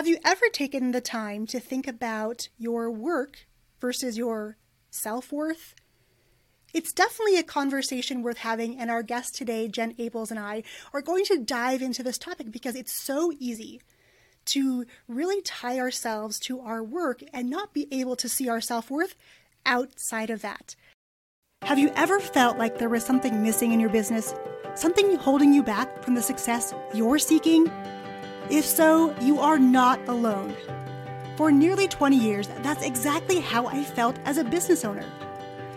Have you ever taken the time to think about your work versus your self worth? It's definitely a conversation worth having, and our guest today, Jen Abels, and I are going to dive into this topic because it's so easy to really tie ourselves to our work and not be able to see our self worth outside of that. Have you ever felt like there was something missing in your business? Something holding you back from the success you're seeking? If so, you are not alone. For nearly 20 years, that's exactly how I felt as a business owner.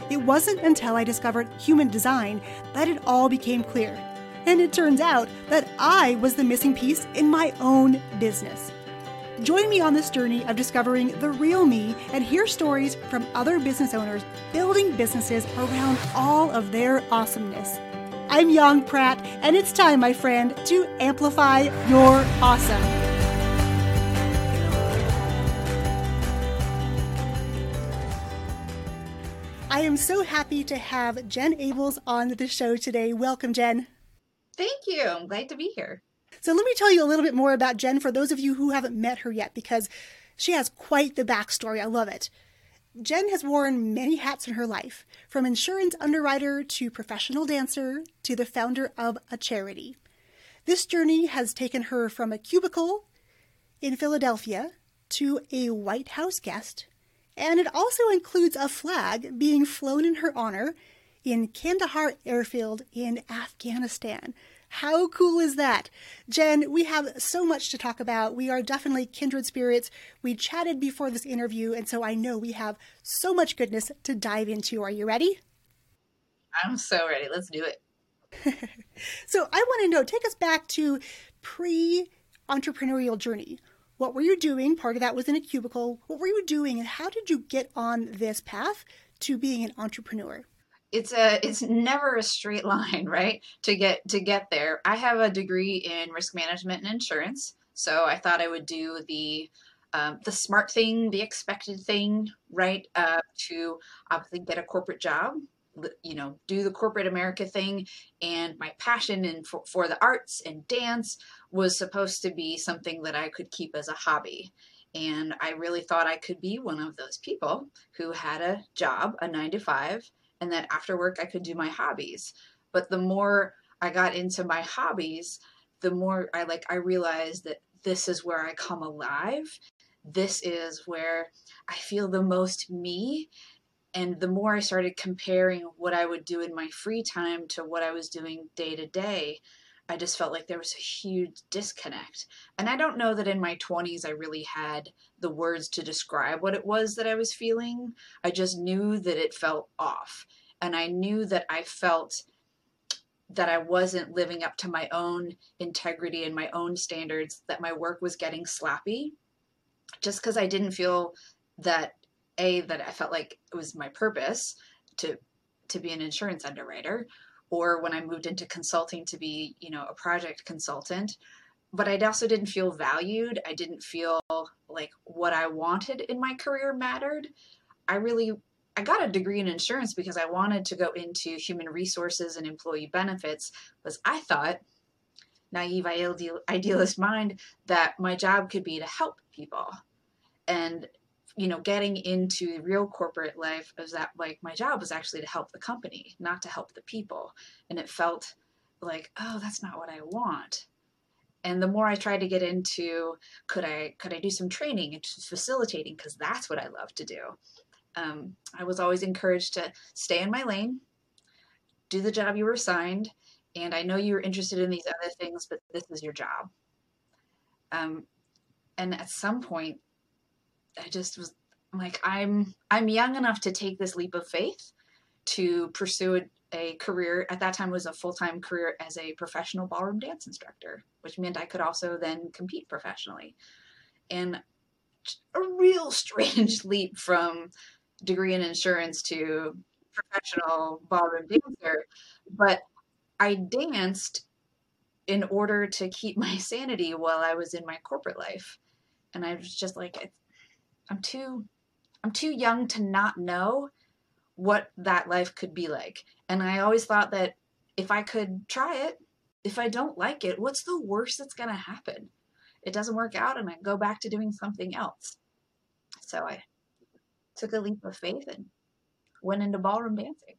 It wasn't until I discovered human design that it all became clear. And it turns out that I was the missing piece in my own business. Join me on this journey of discovering the real me and hear stories from other business owners building businesses around all of their awesomeness. I'm Young Pratt, and it's time, my friend, to amplify your awesome. I am so happy to have Jen Abels on the show today. Welcome, Jen. Thank you. I'm glad to be here. So let me tell you a little bit more about Jen for those of you who haven't met her yet, because she has quite the backstory. I love it. Jen has worn many hats in her life, from insurance underwriter to professional dancer to the founder of a charity. This journey has taken her from a cubicle in Philadelphia to a White House guest, and it also includes a flag being flown in her honor in Kandahar Airfield in Afghanistan. How cool is that? Jen, we have so much to talk about. We are definitely kindred spirits. We chatted before this interview, and so I know we have so much goodness to dive into. Are you ready? I'm so ready. Let's do it. so I want to know, take us back to pre entrepreneurial journey. What were you doing? Part of that was in a cubicle. What were you doing, and how did you get on this path to being an entrepreneur? It's a it's never a straight line right to get to get there. I have a degree in risk management and insurance so i thought i would do the um, the smart thing the expected thing right uh, to obviously get a corporate job you know do the corporate america thing and my passion and for, for the arts and dance was supposed to be something that i could keep as a hobby and i really thought i could be one of those people who had a job a nine to five and that after work I could do my hobbies. But the more I got into my hobbies, the more I like I realized that this is where I come alive. This is where I feel the most me. And the more I started comparing what I would do in my free time to what I was doing day to day, I just felt like there was a huge disconnect. And I don't know that in my 20s I really had the words to describe what it was that I was feeling. I just knew that it felt off. And I knew that I felt that I wasn't living up to my own integrity and my own standards, that my work was getting sloppy just because I didn't feel that a that I felt like it was my purpose to to be an insurance underwriter or when I moved into consulting to be, you know, a project consultant. But I also didn't feel valued. I didn't feel like what I wanted in my career mattered. I really I got a degree in insurance because I wanted to go into human resources and employee benefits because I thought naive idealist mind that my job could be to help people. And you know, getting into real corporate life is that like my job was actually to help the company, not to help the people. And it felt like, oh, that's not what I want. And the more I tried to get into, could I could I do some training and facilitating because that's what I love to do. Um, I was always encouraged to stay in my lane, do the job you were assigned, and I know you were interested in these other things, but this is your job. Um, and at some point, I just was like, I'm I'm young enough to take this leap of faith to pursue a, a career. At that time, was a full time career as a professional ballroom dance instructor, which meant I could also then compete professionally. And a real strange leap from degree in insurance to professional ballroom dancer, but I danced in order to keep my sanity while I was in my corporate life. And I was just like, I'm too I'm too young to not know what that life could be like. And I always thought that if I could try it, if I don't like it, what's the worst that's going to happen? it doesn't work out and I go back to doing something else. So I took a leap of faith and went into ballroom dancing.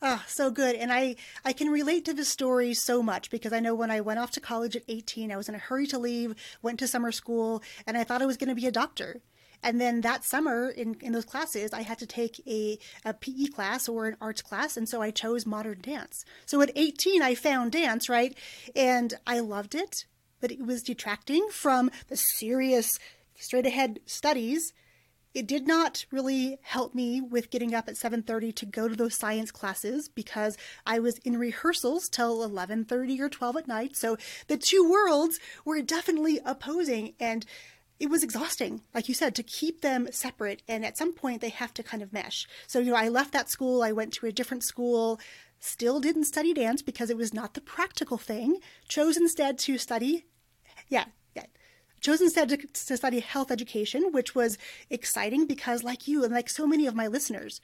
Ah, oh, so good. And I, I can relate to this story so much because I know when I went off to college at 18, I was in a hurry to leave, went to summer school, and I thought I was going to be a doctor. And then that summer in, in those classes, I had to take a, a PE class or an arts class. And so I chose modern dance. So at 18, I found dance, right? And I loved it, but it was detracting from the serious, straight ahead studies. It did not really help me with getting up at 7:30 to go to those science classes because I was in rehearsals till 11:30 or 12 at night. So the two worlds were definitely opposing and it was exhausting, like you said, to keep them separate. And at some point, they have to kind of mesh. So, you know, I left that school, I went to a different school, still didn't study dance because it was not the practical thing, chose instead to study, yeah, yeah, chose instead to, to study health education, which was exciting because, like you and like so many of my listeners,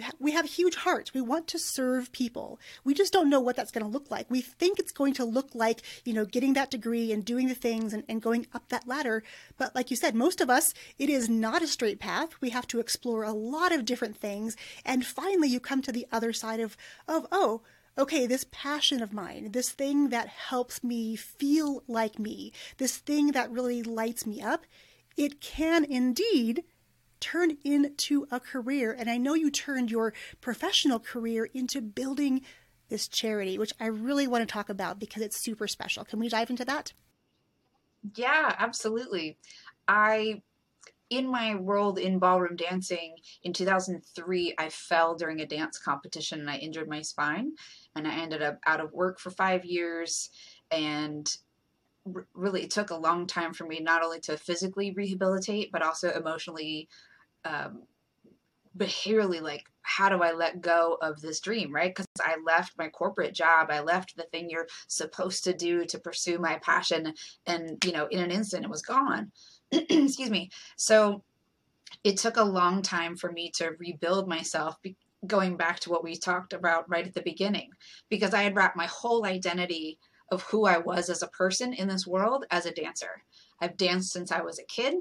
ha- we have huge hearts. We want to serve people. We just don't know what that's going to look like. We think it's going to look like, you know, getting that degree and doing the things and, and going up that ladder. But like you said, most of us, it is not a straight path. We have to explore a lot of different things. And finally, you come to the other side of, of oh, okay, this passion of mine, this thing that helps me feel like me, this thing that really lights me up, it can indeed turn into a career. And I know you turned your professional career into building this charity, which I really want to talk about because it's super special. Can we dive into that? Yeah, absolutely. I in my world in ballroom dancing in 2003 i fell during a dance competition and i injured my spine and i ended up out of work for five years and really it took a long time for me not only to physically rehabilitate but also emotionally um, behaviorally like how do i let go of this dream right? Because i left my corporate job i left the thing you're supposed to do to pursue my passion and you know in an instant it was gone. Excuse me. So it took a long time for me to rebuild myself going back to what we talked about right at the beginning because i had wrapped my whole identity of who i was as a person in this world as a dancer. I've danced since i was a kid.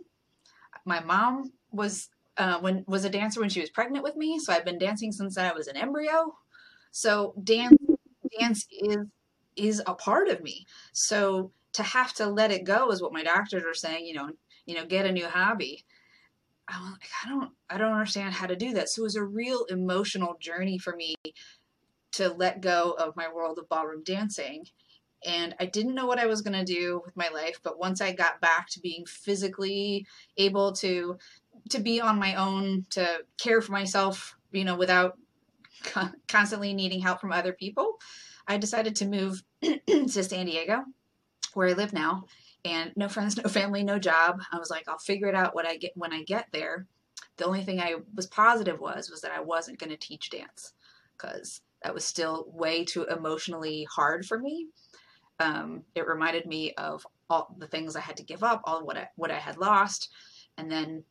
My mom was uh, when was a dancer when she was pregnant with me. So I've been dancing since I was an embryo. So dance dance is is a part of me. So to have to let it go is what my doctors are saying. You know, you know, get a new hobby. I'm like, I don't, I don't understand how to do that. So it was a real emotional journey for me to let go of my world of ballroom dancing. And I didn't know what I was going to do with my life. But once I got back to being physically able to to be on my own, to care for myself, you know, without constantly needing help from other people, I decided to move to San Diego, where I live now. And no friends, no family, no job. I was like, I'll figure it out what I get when I get there. The only thing I was positive was was that I wasn't going to teach dance because that was still way too emotionally hard for me. Um, it reminded me of all the things I had to give up, all what I, what I had lost, and then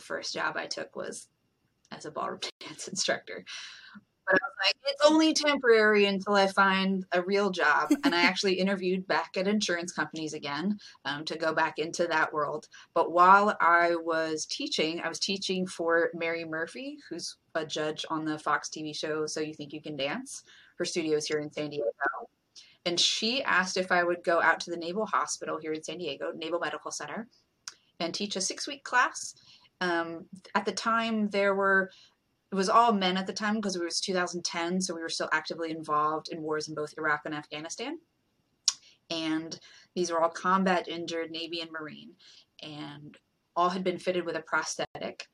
first job I took was as a ballroom dance instructor. But I was like, it's only temporary until I find a real job. and I actually interviewed back at insurance companies again um, to go back into that world. But while I was teaching, I was teaching for Mary Murphy, who's a judge on the Fox TV show So You Think You Can Dance. Her studio is here in San Diego. And she asked if I would go out to the Naval Hospital here in San Diego, Naval Medical Center, and teach a six week class um, at the time, there were it was all men at the time because it was 2010, so we were still actively involved in wars in both Iraq and Afghanistan. And these were all combat injured Navy and Marine, and all had been fitted with a prosthetic.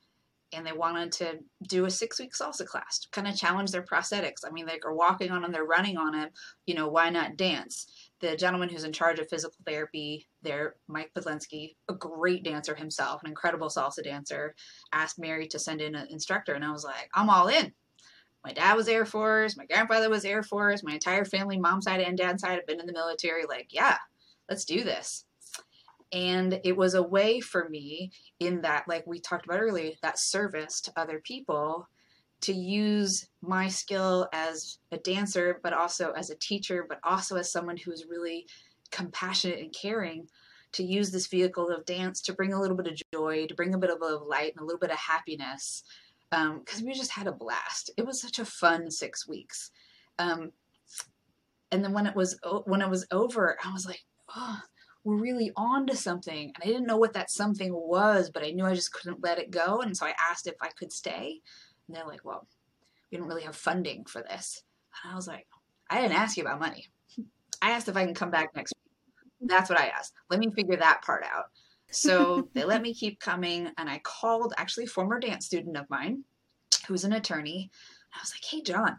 And they wanted to do a six week salsa class kind of challenge their prosthetics. I mean, they are walking on them, they're running on it. You know, why not dance? The gentleman who's in charge of physical therapy there, Mike Podlensky, a great dancer himself, an incredible salsa dancer, asked Mary to send in an instructor. And I was like, I'm all in. My dad was Air Force. My grandfather was Air Force. My entire family, mom side and dad side, have been in the military. Like, yeah, let's do this. And it was a way for me in that, like we talked about earlier, that service to other people to use my skill as a dancer, but also as a teacher, but also as someone who's really compassionate and caring to use this vehicle of dance to bring a little bit of joy, to bring a bit of light and a little bit of happiness. Because um, we just had a blast. It was such a fun six weeks. Um, and then when it was when it was over, I was like, oh, we're really on to something. And I didn't know what that something was, but I knew I just couldn't let it go. And so I asked if I could stay. And they're like, well, we don't really have funding for this. And I was like, I didn't ask you about money. I asked if I can come back next week. That's what I asked. Let me figure that part out. So they let me keep coming, and I called actually a former dance student of mine who's an attorney. I was like, hey, John,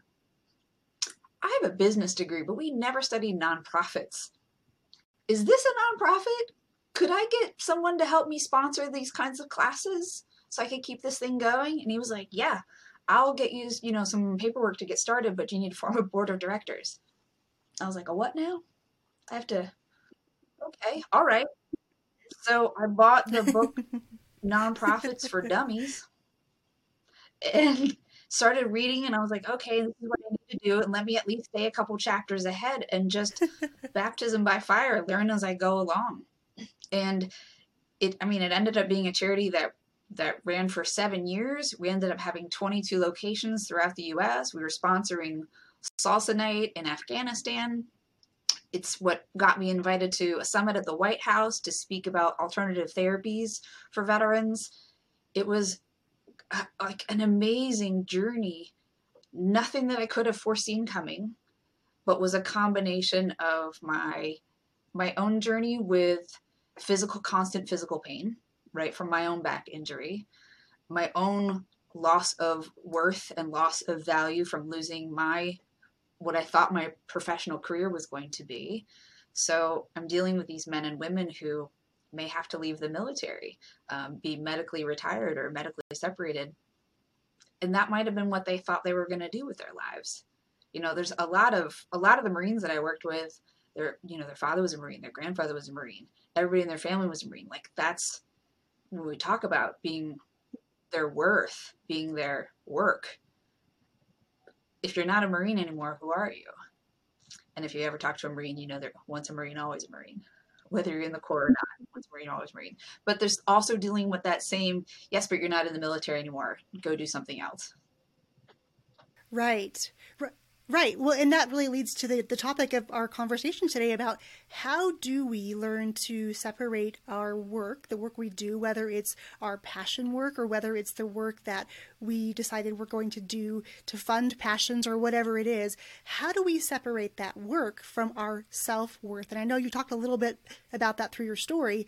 I have a business degree, but we never studied nonprofits. Is this a nonprofit? Could I get someone to help me sponsor these kinds of classes so I could keep this thing going? And he was like, yeah, I'll get you, you know, some paperwork to get started, but you need to form a board of directors. I was like, a what now? I have to, okay, all right. So I bought the book Nonprofits for Dummies and started reading and I was like, okay, this is what I need to do and let me at least stay a couple chapters ahead and just baptism by fire, learn as I go along. And it I mean it ended up being a charity that that ran for 7 years. We ended up having 22 locations throughout the US. We were sponsoring salsa night in Afghanistan. It's what got me invited to a summit at the White House to speak about alternative therapies for veterans. It was uh, like an amazing journey. Nothing that I could have foreseen coming, but was a combination of my my own journey with physical constant physical pain, right, from my own back injury, my own loss of worth and loss of value from losing my what I thought my professional career was going to be. So I'm dealing with these men and women who may have to leave the military, um, be medically retired or medically separated. And that might have been what they thought they were going to do with their lives. You know, there's a lot of a lot of the Marines that I worked with. Their you know their father was a Marine, their grandfather was a Marine, everybody in their family was a Marine. Like that's when we talk about being their worth, being their work if you're not a Marine anymore, who are you? And if you ever talk to a Marine, you know that once a Marine, always a Marine. Whether you're in the Corps or not, once a Marine, always Marine. But there's also dealing with that same, yes, but you're not in the military anymore. Go do something else. Right. Right. Well, and that really leads to the, the topic of our conversation today about how do we learn to separate our work, the work we do, whether it's our passion work or whether it's the work that we decided we're going to do to fund passions or whatever it is. How do we separate that work from our self worth? And I know you talked a little bit about that through your story.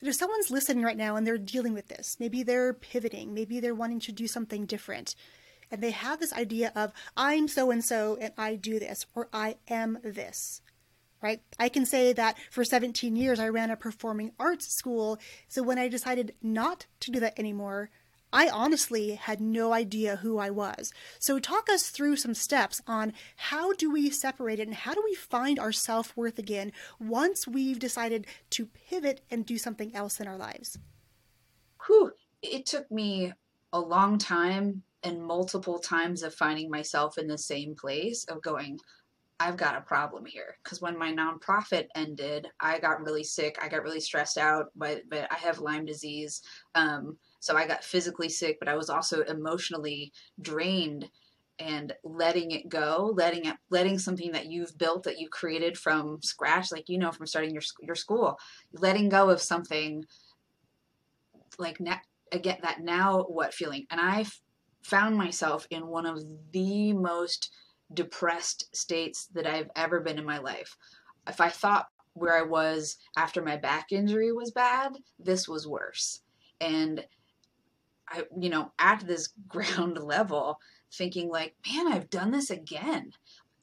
If someone's listening right now and they're dealing with this, maybe they're pivoting, maybe they're wanting to do something different and they have this idea of I'm so and so and I do this or I am this. Right? I can say that for 17 years I ran a performing arts school, so when I decided not to do that anymore, I honestly had no idea who I was. So talk us through some steps on how do we separate it and how do we find our self-worth again once we've decided to pivot and do something else in our lives. Whew, it took me a long time and multiple times of finding myself in the same place of going, I've got a problem here. Because when my nonprofit ended, I got really sick. I got really stressed out, but, but I have Lyme disease. Um, so I got physically sick, but I was also emotionally drained and letting it go, letting it, letting something that you've built that you created from scratch, like you know from starting your your school, letting go of something like now again that now what feeling, and I found myself in one of the most depressed states that I've ever been in my life. If I thought where I was after my back injury was bad, this was worse. And I, you know, at this ground level, thinking like, man, I've done this again.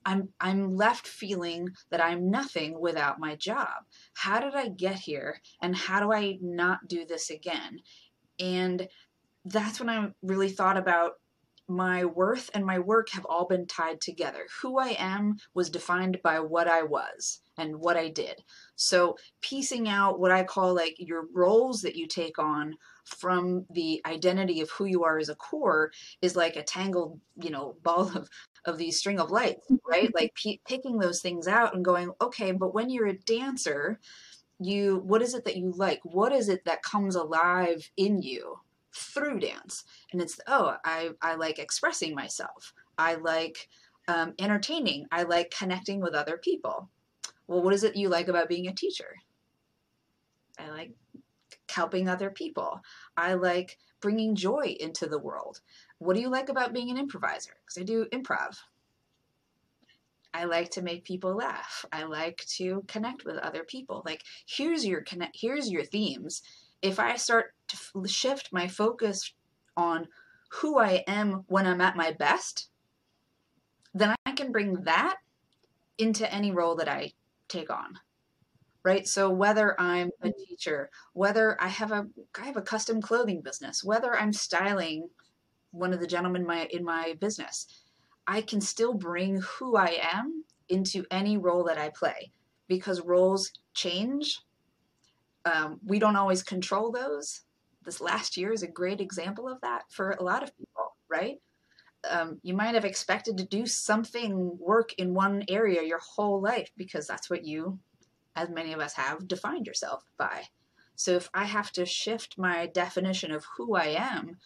I'm I'm left feeling that I'm nothing without my job. How did I get here and how do I not do this again? And that's when I really thought about my worth and my work have all been tied together. Who I am was defined by what I was and what I did. So, piecing out what I call like your roles that you take on from the identity of who you are as a core is like a tangled, you know, ball of of these string of lights, right? like p- picking those things out and going, okay, but when you're a dancer, you what is it that you like what is it that comes alive in you through dance. And it's oh i i like expressing myself. I like um, entertaining. I like connecting with other people. Well what is it you like about being a teacher? I like helping other people. I like bringing joy into the world. What do you like about being an improviser? Because i do improv. I like to make people laugh. I like to connect with other people. Like here's your connect here's your themes. If I start to shift my focus on who I am when I'm at my best, then I can bring that into any role that I take on. Right? So whether I'm a teacher, whether I have a I have a custom clothing business, whether I'm styling one of the gentlemen in my in my business, I can still bring who I am into any role that I play because roles change. Um, we don't always control those. This last year is a great example of that for a lot of people, right? Um, you might have expected to do something work in one area your whole life because that's what you, as many of us have, defined yourself by. So if I have to shift my definition of who I am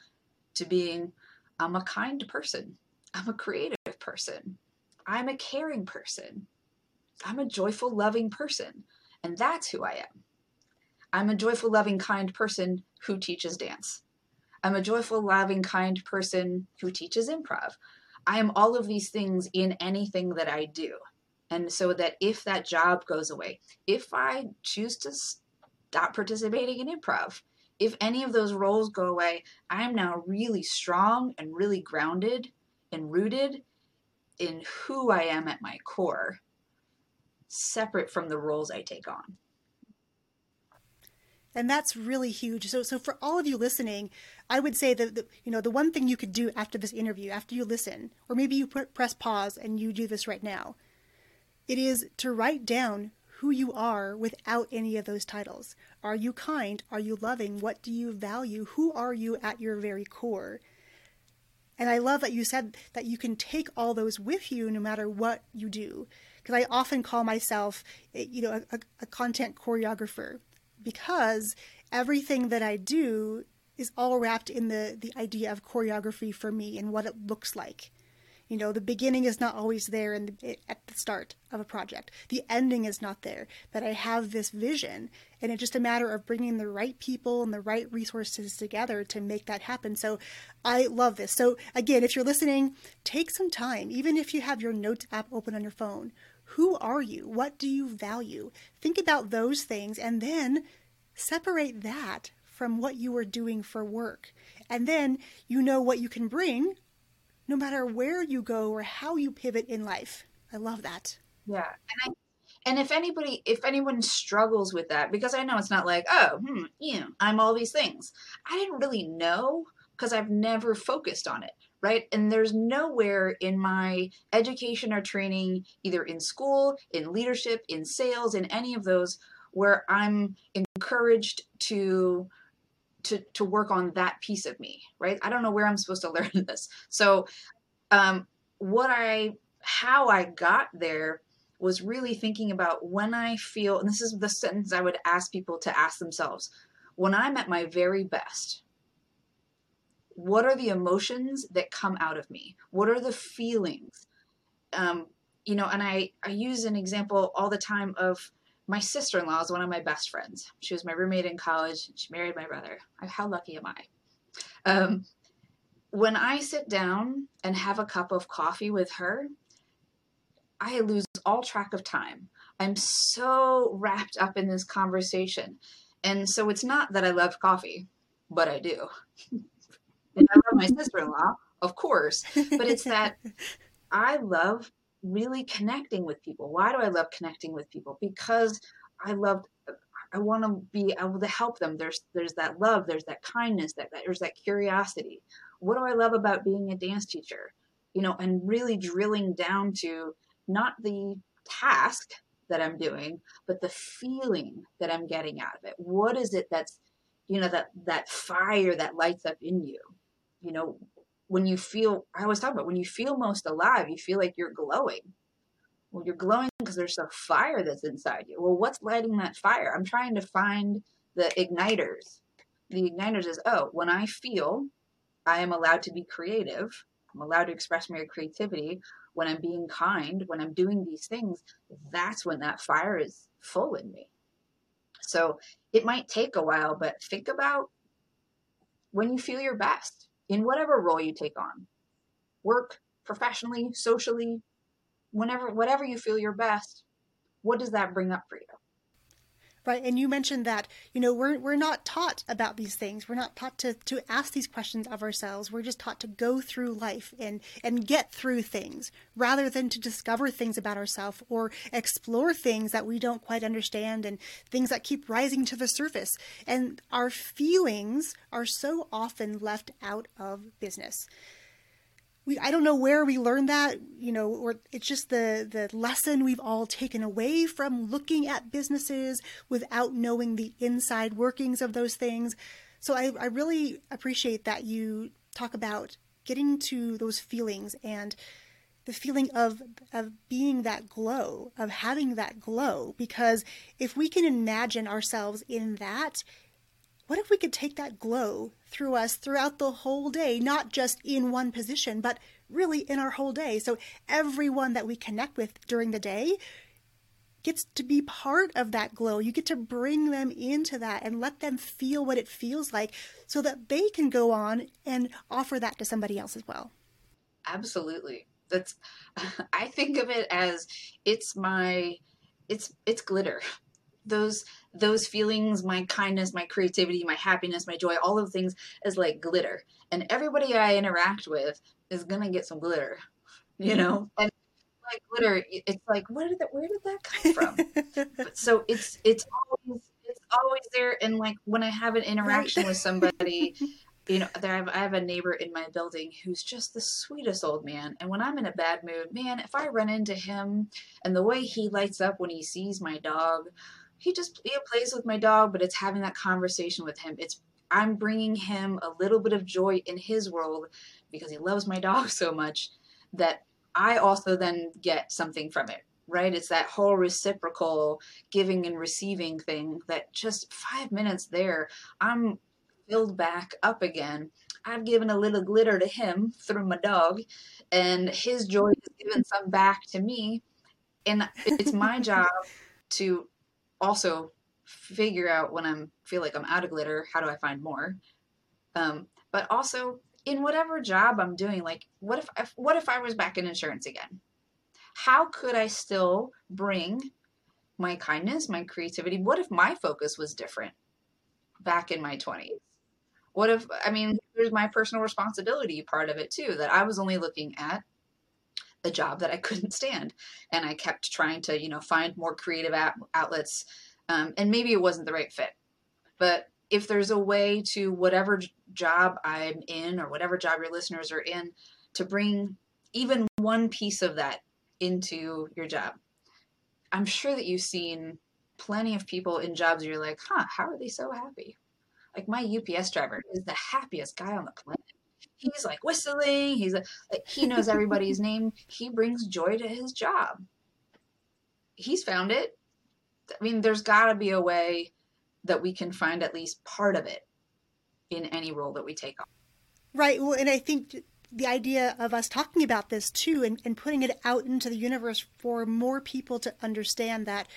to being, I'm a kind person, I'm a creative person. I'm a caring person. I'm a joyful, loving person. And that's who I am. I'm a joyful, loving, kind person who teaches dance. I'm a joyful, loving, kind person who teaches improv. I am all of these things in anything that I do. And so that if that job goes away, if I choose to stop participating in improv, if any of those roles go away, I'm now really strong and really grounded and rooted in who I am at my core, separate from the roles I take on. And that's really huge. So, so for all of you listening, I would say that the, you know the one thing you could do after this interview, after you listen, or maybe you put, press pause and you do this right now, it is to write down who you are without any of those titles. Are you kind? Are you loving? What do you value? Who are you at your very core? And I love that you said that you can take all those with you no matter what you do. Because I often call myself, eh, you know, a, a, content choreographer because everything that I do is all wrapped in the, the idea of choreography for me and what it looks like. You know, the beginning is not always there in the, at the start of a project. The ending is not there. But I have this vision, and it's just a matter of bringing the right people and the right resources together to make that happen. So I love this. So, again, if you're listening, take some time, even if you have your notes app open on your phone. Who are you? What do you value? Think about those things and then separate that from what you are doing for work. And then you know what you can bring no matter where you go or how you pivot in life. I love that. Yeah. And I and if anybody if anyone struggles with that because I know it's not like, oh, hmm, know, I'm all these things. I didn't really know because I've never focused on it, right? And there's nowhere in my education or training either in school, in leadership, in sales, in any of those where I'm encouraged to to to work on that piece of me right i don't know where i'm supposed to learn this so um what i how i got there was really thinking about when i feel and this is the sentence i would ask people to ask themselves when i'm at my very best what are the emotions that come out of me what are the feelings um you know and i i use an example all the time of my sister in law is one of my best friends. She was my roommate in college. She married my brother. How lucky am I? Um, when I sit down and have a cup of coffee with her, I lose all track of time. I'm so wrapped up in this conversation. And so it's not that I love coffee, but I do. and I love my sister in law, of course, but it's that I love really connecting with people. Why do I love connecting with people? Because I love I want to be able to help them. There's there's that love, there's that kindness, that, that there's that curiosity. What do I love about being a dance teacher? You know, and really drilling down to not the task that I'm doing, but the feeling that I'm getting out of it. What is it that's, you know, that that fire that lights up in you? You know, when you feel, I always talk about when you feel most alive, you feel like you're glowing. Well, you're glowing because there's a fire that's inside you. Well, what's lighting that fire? I'm trying to find the igniters. The igniters is, oh, when I feel I am allowed to be creative, I'm allowed to express my creativity, when I'm being kind, when I'm doing these things, that's when that fire is full in me. So it might take a while, but think about when you feel your best in whatever role you take on work, professionally, socially, whenever, whatever you feel your best, what does that bring up for you? Right. And you mentioned that, you know, we're, we're not taught about these things. We're not taught to, to ask these questions of ourselves. We're just taught to go through life and, and get through things rather than to discover things about ourselves or explore things that we don't quite understand and things that keep rising to the surface. And our feelings are so often left out of business we I don't know where we learned that, you know, or it's just the the lesson we've all taken away from looking at businesses without knowing the inside workings of those things. So I, I really appreciate that you talk about getting to those feelings and the feeling of of being that glow, of having that glow because if we can imagine ourselves in that, what if we could take that glow through us throughout the whole day, not just in one position, but really in our whole day? So everyone that we connect with during the day gets to be part of that glow. You get to bring them into that and let them feel what it feels like so that they can go on and offer that to somebody else as well. Absolutely. That's I think of it as it's my it's it's glitter those those feelings my kindness my creativity my happiness my joy all of things is like glitter. And everybody i interact with is gonna get some glitter you know? And like glitter it's like where did that where did that come from? But, so it's it's always it's always there. And like when i have an interaction with somebody you know there I have, I have a neighbor in my building who's just the sweetest old man. And when i'm in a bad mood man if i run into him and the way he lights up when he sees my dog he just he plays with my dog, but it's having that conversation with him. It's I'm bringing him a little bit of joy in his world because he loves my dog so much that I also then get something from it, right? It's that whole reciprocal giving and receiving thing that just five minutes there, I'm filled back up again. I've given a little glitter to him through my dog, and his joy has given some back to me. And it's my job to also figure out when I'm feel like I'm out of glitter, how do I find more? Um, but also in whatever job I'm doing, like what if I, what if I was back in insurance again? How could I still bring my kindness, my creativity? What if my focus was different back in my 20s? What if I mean there's my personal responsibility part of it too that I was only looking at a job that I couldn't stand. And I kept trying to, you know, find more creative outlets. Um, and maybe it wasn't the right fit. But if there's a way to whatever job I'm in or whatever job your listeners are in, to bring even one piece of that into your job, I'm sure that you've seen plenty of people in jobs where you're like, huh, how are they so happy? Like my UPS driver is the happiest guy on the planet he's like whistling. He's like, he knows everybody's name. He brings joy to his job. He's found it. I mean, there's got to be a way that we can find at least part of it in any role that we take on. Right. Well, and I think the idea of us talking about this too and, and putting it out into the universe for more people to understand that at,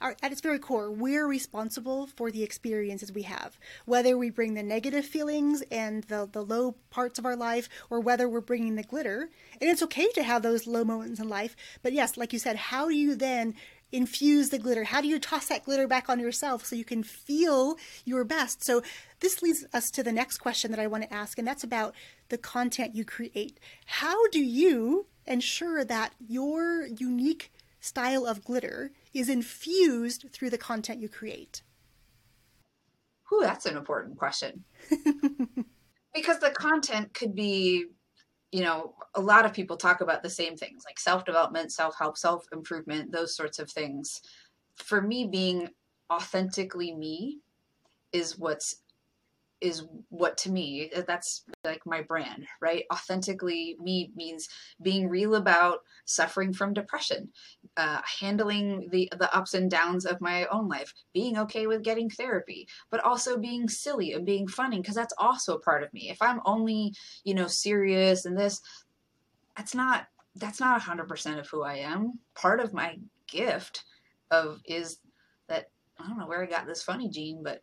our, at its very core, we're responsible for the experiences we have. Whether we bring the negative feelings and the, the low parts of our life, or whether we're bringing the glitter. And it's okay to have those low moments in life. But yes, like you said, how do you then infuse the glitter? How do you toss that glitter back on yourself so you can feel your best? So, this leads us to the next question that I want to ask, and that's about the content you create. How do you ensure that your unique style of glitter is infused through the content you create? Whew, that's an important question. because the content could be, you know, a lot of people talk about the same things like self development, self help, self improvement, those sorts of things. For me, being authentically me is what's is what to me uh, that's like my brand right? Authentically me means being real about suffering from depression uh, handling the the ups and downs of my own life being okay with getting therapy but also being silly and being funny because that's also a part of me. If i'm only you know serious and this that's not that's not 100% of who i am. Part of my gift of is that i don't know where i got this funny gene but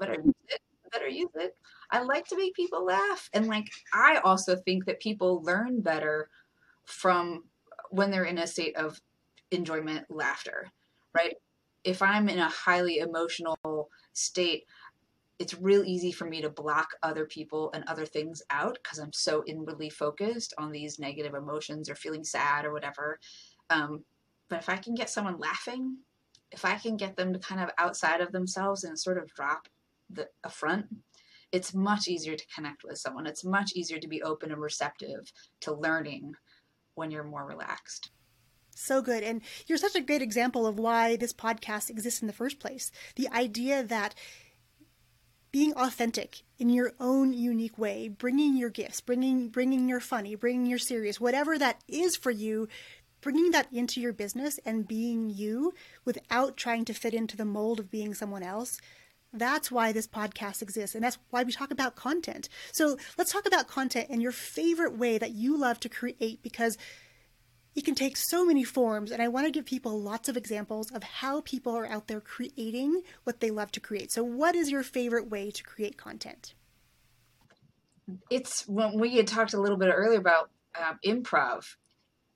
better use it better use it. I like to make people laugh. And like, I also think that people learn better from when they're in a state of enjoyment, laughter, right? If I'm in a highly emotional state, it's real easy for me to block other people and other things out because I'm so inwardly focused on these negative emotions or feeling sad or whatever. Um, but if I can get someone laughing, if I can get them to kind of outside of themselves and sort of drop the front, it's much easier to connect with someone. It's much easier to be open and receptive to learning when you're more relaxed. So good. And you're such a great example of why this podcast exists in the first place. The idea that being authentic in your own unique way, bringing your gifts, bringing bringing your funny, bringing your serious, whatever that is for you, bringing that into your business and being you without trying to fit into the mold of being someone else that's why this podcast exists, and that's why we talk about content. So let's talk about content and your favorite way that you love to create because it can take so many forms. And I want to give people lots of examples of how people are out there creating what they love to create. So, what is your favorite way to create content? It's when we had talked a little bit earlier about um, improv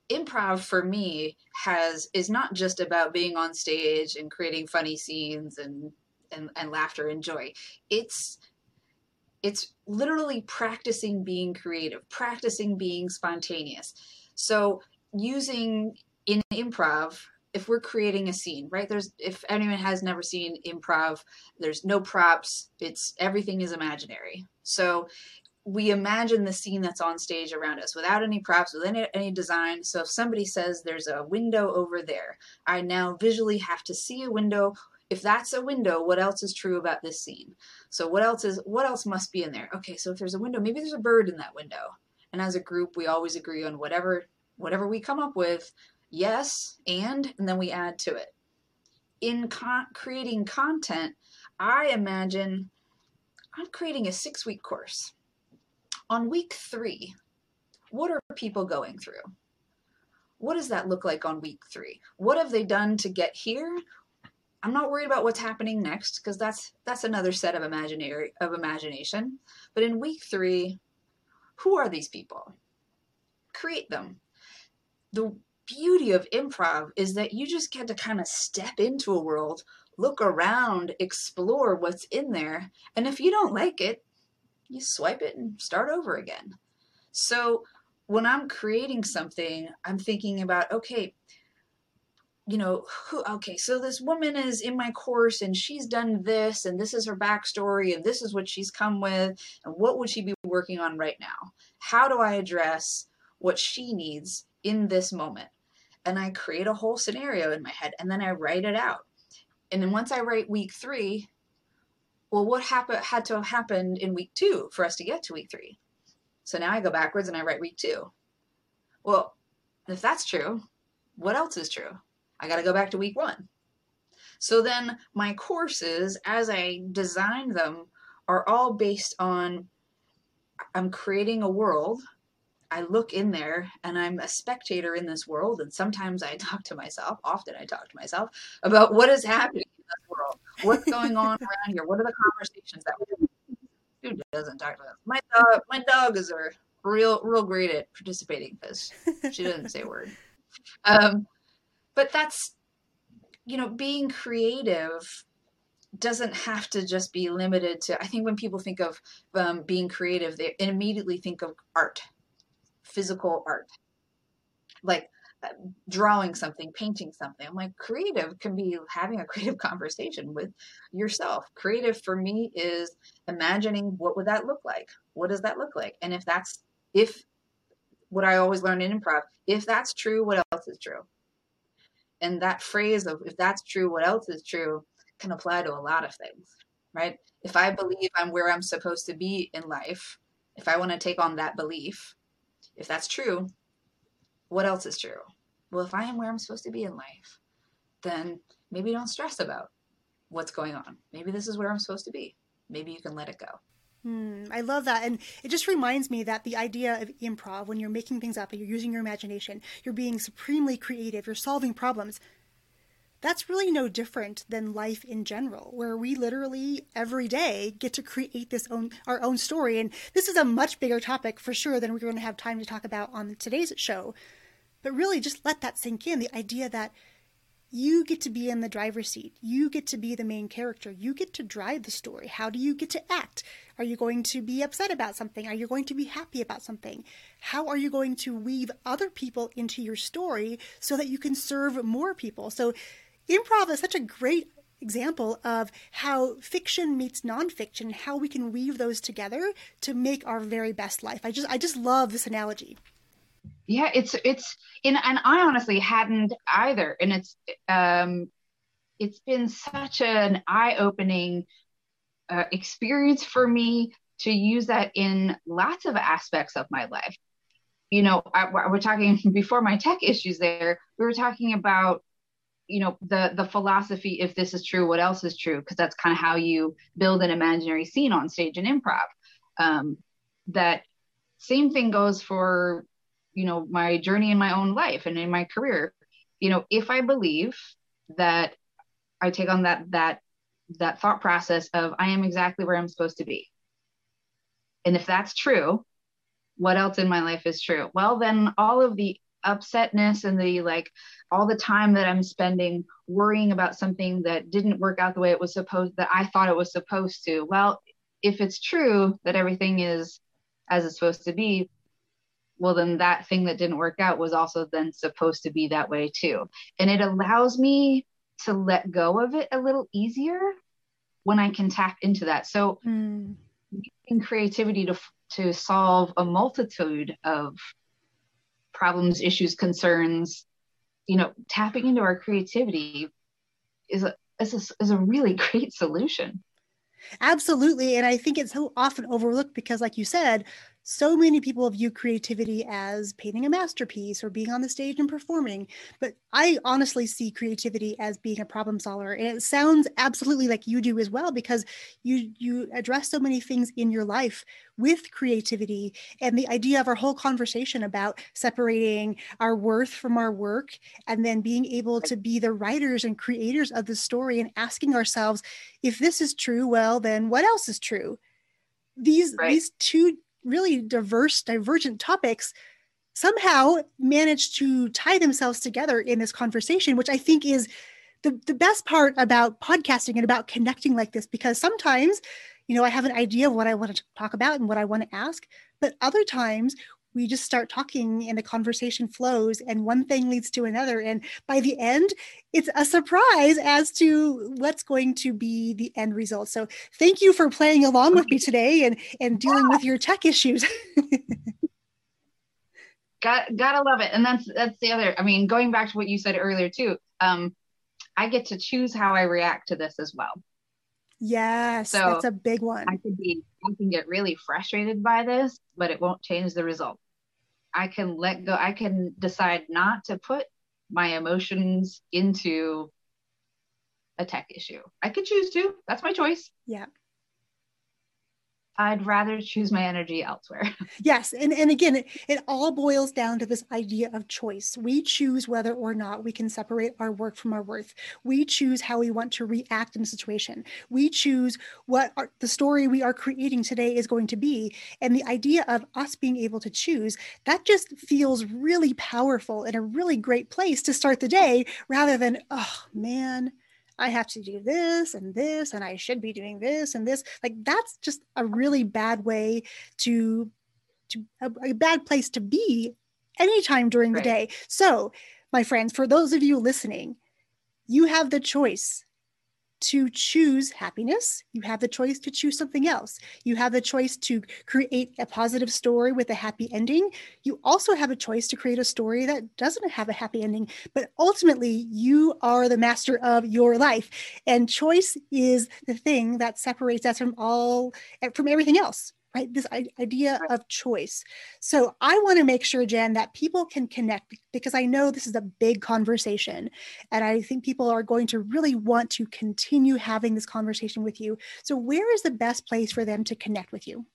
improv for me has is not just about being on stage and creating funny scenes and and, and laughter and joy. It's it's literally practicing being creative, practicing being spontaneous. So using in improv, if we're creating a scene, right? There's if anyone has never seen improv, there's no props. It's everything is imaginary. So we imagine the scene that's on stage around us without any props, with any, any design. So if somebody says there's a window over there, I now visually have to see a window if that's a window, what else is true about this scene? So what else is what else must be in there? Okay, so if there's a window, maybe there's a bird in that window. And as a group, we always agree on whatever whatever we come up with, yes, and and then we add to it. In con- creating content, I imagine I'm creating a 6-week course. On week 3, what are people going through? What does that look like on week 3? What have they done to get here? I'm not worried about what's happening next because that's that's another set of imaginary of imagination. But in week 3, who are these people? Create them. The beauty of improv is that you just get to kind of step into a world, look around, explore what's in there, and if you don't like it, you swipe it and start over again. So when I'm creating something, I'm thinking about okay, you know, who, okay, so this woman is in my course and she's done this and this is her backstory and this is what she's come with and what would she be working on right now? How do I address what she needs in this moment? And I create a whole scenario in my head and then I write it out. And then once I write week three, well, what happened had to have happened in week two for us to get to week three? So now I go backwards and I write week two. Well, if that's true, what else is true? I got to go back to week one. So then my courses, as I design them, are all based on I'm creating a world. I look in there and I'm a spectator in this world. And sometimes I talk to myself, often I talk to myself about what is happening in this world. What's going on around here? What are the conversations that who doesn't talk to us? My dog, my dog is a real, real great at participating because she doesn't say a word. Um, but that's you know being creative doesn't have to just be limited to i think when people think of um, being creative they immediately think of art physical art. Like uh, drawing something painting something. I'm like creative can be having a creative conversation with yourself. Creative for me is imagining what would that look like? What does that look like? And if that's if what i always learn in improv if that's true what else is true and that phrase of if that's true what else is true can apply to a lot of things right? If I believe I'm where I'm supposed to be in life, if I want to take on that belief, if that's true, what else is true? Well, if I am where I'm supposed to be in life, then maybe don't stress about what's going on. Maybe this is where I'm supposed to be. Maybe you can let it go. Hmm, I love that. And it just reminds me that the idea of improv, when you're making things up and you're using your imagination, you're being supremely creative, you're solving problems. That's really no different than life in general, where we literally every day get to create this own our own story. And this is a much bigger topic for sure than we're going to have time to talk about on today's show. But really, just let that sink in. The idea that you get to be in the driver's seat. You get to be the main character. You get to drive the story. How do you get to act? Are you going to be upset about something? Are you going to be happy about something? How are you going to weave other people into your story so that you can serve more people? So, improv is such a great example of how fiction meets nonfiction, how we can weave those together to make our very best life. I just I just love this analogy yeah it's it's and, and i honestly hadn't either. And it's um it's been such an eye-opening uh, experience for me to use that in lots of aspects of my life. You know I, we're talking before my tech issues there we were talking about you know the the philosophy if this is true what else is true? Because that's kind of how you build an imaginary scene on stage and improv. Um, that same thing goes for you know my journey in my own life and in my career. You know if i believe that i take on that that that thought process of i am exactly where i'm supposed to be. And if that's true what else in my life is true? Well then all of the upsetness and the like all the time that i'm spending worrying about something that didn't work out the way it was supposed that i thought it was supposed to. Well if it's true that everything is as it's supposed to be well then that thing that didn't work out was also then supposed to be that way too and it allows me to let go of it a little easier when i can tap into that so mm. using creativity to to solve a multitude of problems issues concerns you know tapping into our creativity is a is a, is a really great solution Absolutely. And I think it's so often overlooked because, like you said, so many people view creativity as painting a masterpiece or being on the stage and performing but i honestly see creativity as being a problem solver and it sounds absolutely like you do as well because you you address so many things in your life with creativity and the idea of our whole conversation about separating our worth from our work and then being able to be the writers and creators of the story and asking ourselves if this is true well then what else is true these right. these two really diverse, divergent topics somehow manage to tie themselves together in this conversation, which I think is the, the best part about podcasting and about connecting like this, because sometimes, you know, I have an idea of what I want to talk about and what I want to ask, but other times we just start talking and the conversation flows and one thing leads to another. And by the end it's a surprise as to what's going to be the end result. So thank you for playing along with me today and and dealing with your tech issues. Got gotta love it. And that's that's the other i mean going back to what you said earlier too um i get to choose how i react to this as well. Yes, so that's a big one. I can be I can get really frustrated by this, but it won't change the result. I can let go. I can decide not to put my emotions into a tech issue. I could choose to. That's my choice. Yeah. I'd rather choose my energy elsewhere. yes. And, and again, it, it all boils down to this idea of choice. We choose whether or not we can separate our work from our worth. We choose how we want to react in a situation. We choose what our, the story we are creating today is going to be. And the idea of us being able to choose, that just feels really powerful and a really great place to start the day rather than, oh man, I have to do this and this, and I should be doing this and this. Like that's just a really bad way to to a, a bad place to be anytime during the right. day. So, my friends, for those of you listening, you have the choice to choose happiness. You have the choice to choose something else. You have the choice to create a positive story with a happy ending. You also have a choice to create a story that doesn't have a happy ending. But ultimately, you are the master of your life. And choice is the thing that separates us from all, from everything else This idea of choice. So I want to make sure, Jen, that people can connect because I know this is a big conversation. And I think people are going to really want to continue having this conversation with you. So, where is the best place for them to connect with you?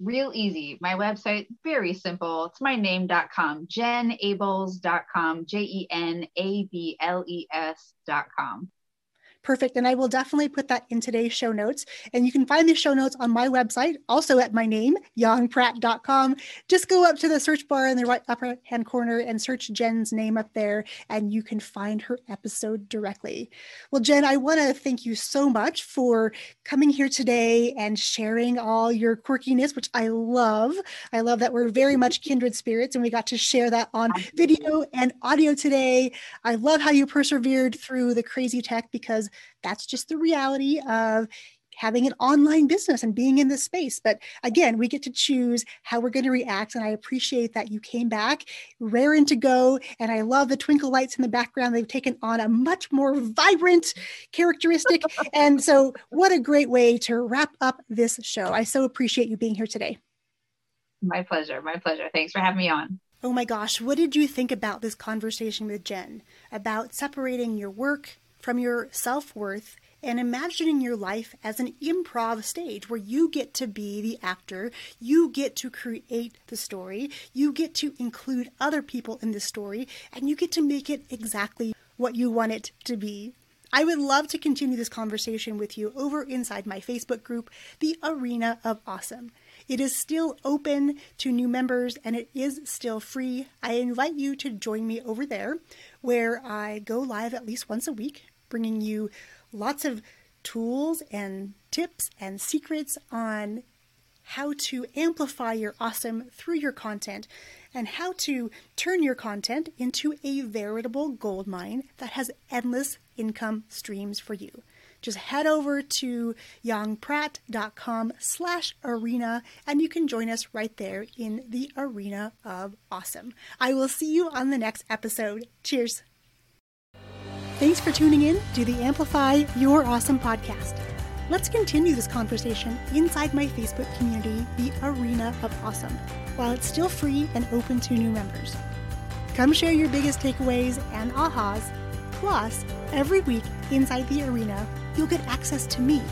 Real easy. My website, very simple. It's my name.com, jenables.com, J E N A B L E S.com. Perfect. And I will definitely put that in today's show notes. And you can find the show notes on my website, also at my name, yongpratt.com. Just go up to the search bar in the right upper hand corner and search Jen's name up there, and you can find her episode directly. Well, Jen, I want to thank you so much for coming here today and sharing all your quirkiness, which I love. I love that we're very much kindred spirits and we got to share that on video and audio today. I love how you persevered through the crazy tech because that's just the reality of having an online business and being in this space. But again, we get to choose how we're going to react. And I appreciate that you came back raring to go. And I love the twinkle lights in the background. They've taken on a much more vibrant characteristic. and so, what a great way to wrap up this show. I so appreciate you being here today. My pleasure. My pleasure. Thanks for having me on. Oh my gosh, what did you think about this conversation with Jen about separating your work from your self worth and imagining your life as an improv stage where you get to be the actor, you get to create the story, you get to include other people in the story, and you get to make it exactly what you want it to be. I would love to continue this conversation with you over inside my Facebook group, The Arena of Awesome. It is still open to new members and it is still free. I invite you to join me over there where I go live at least once a week bringing you lots of tools and tips and secrets on how to amplify your awesome through your content and how to turn your content into a veritable gold mine that has endless income streams for you. Just head over to yongpratt.com slash arena and you can join us right there in the arena of awesome. I will see you on the next episode. Cheers. Thanks for tuning in to the Amplify Your Awesome podcast. Let's continue this conversation inside my Facebook community, the Arena of Awesome, while it's still free and open to new members. Come share your biggest takeaways and ahas. Plus, every week inside the arena, you'll get access to me,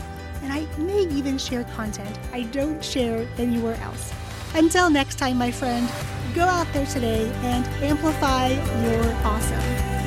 and I may even share content I don't share anywhere else. Until next time, my friend, go out there today and amplify your awesome.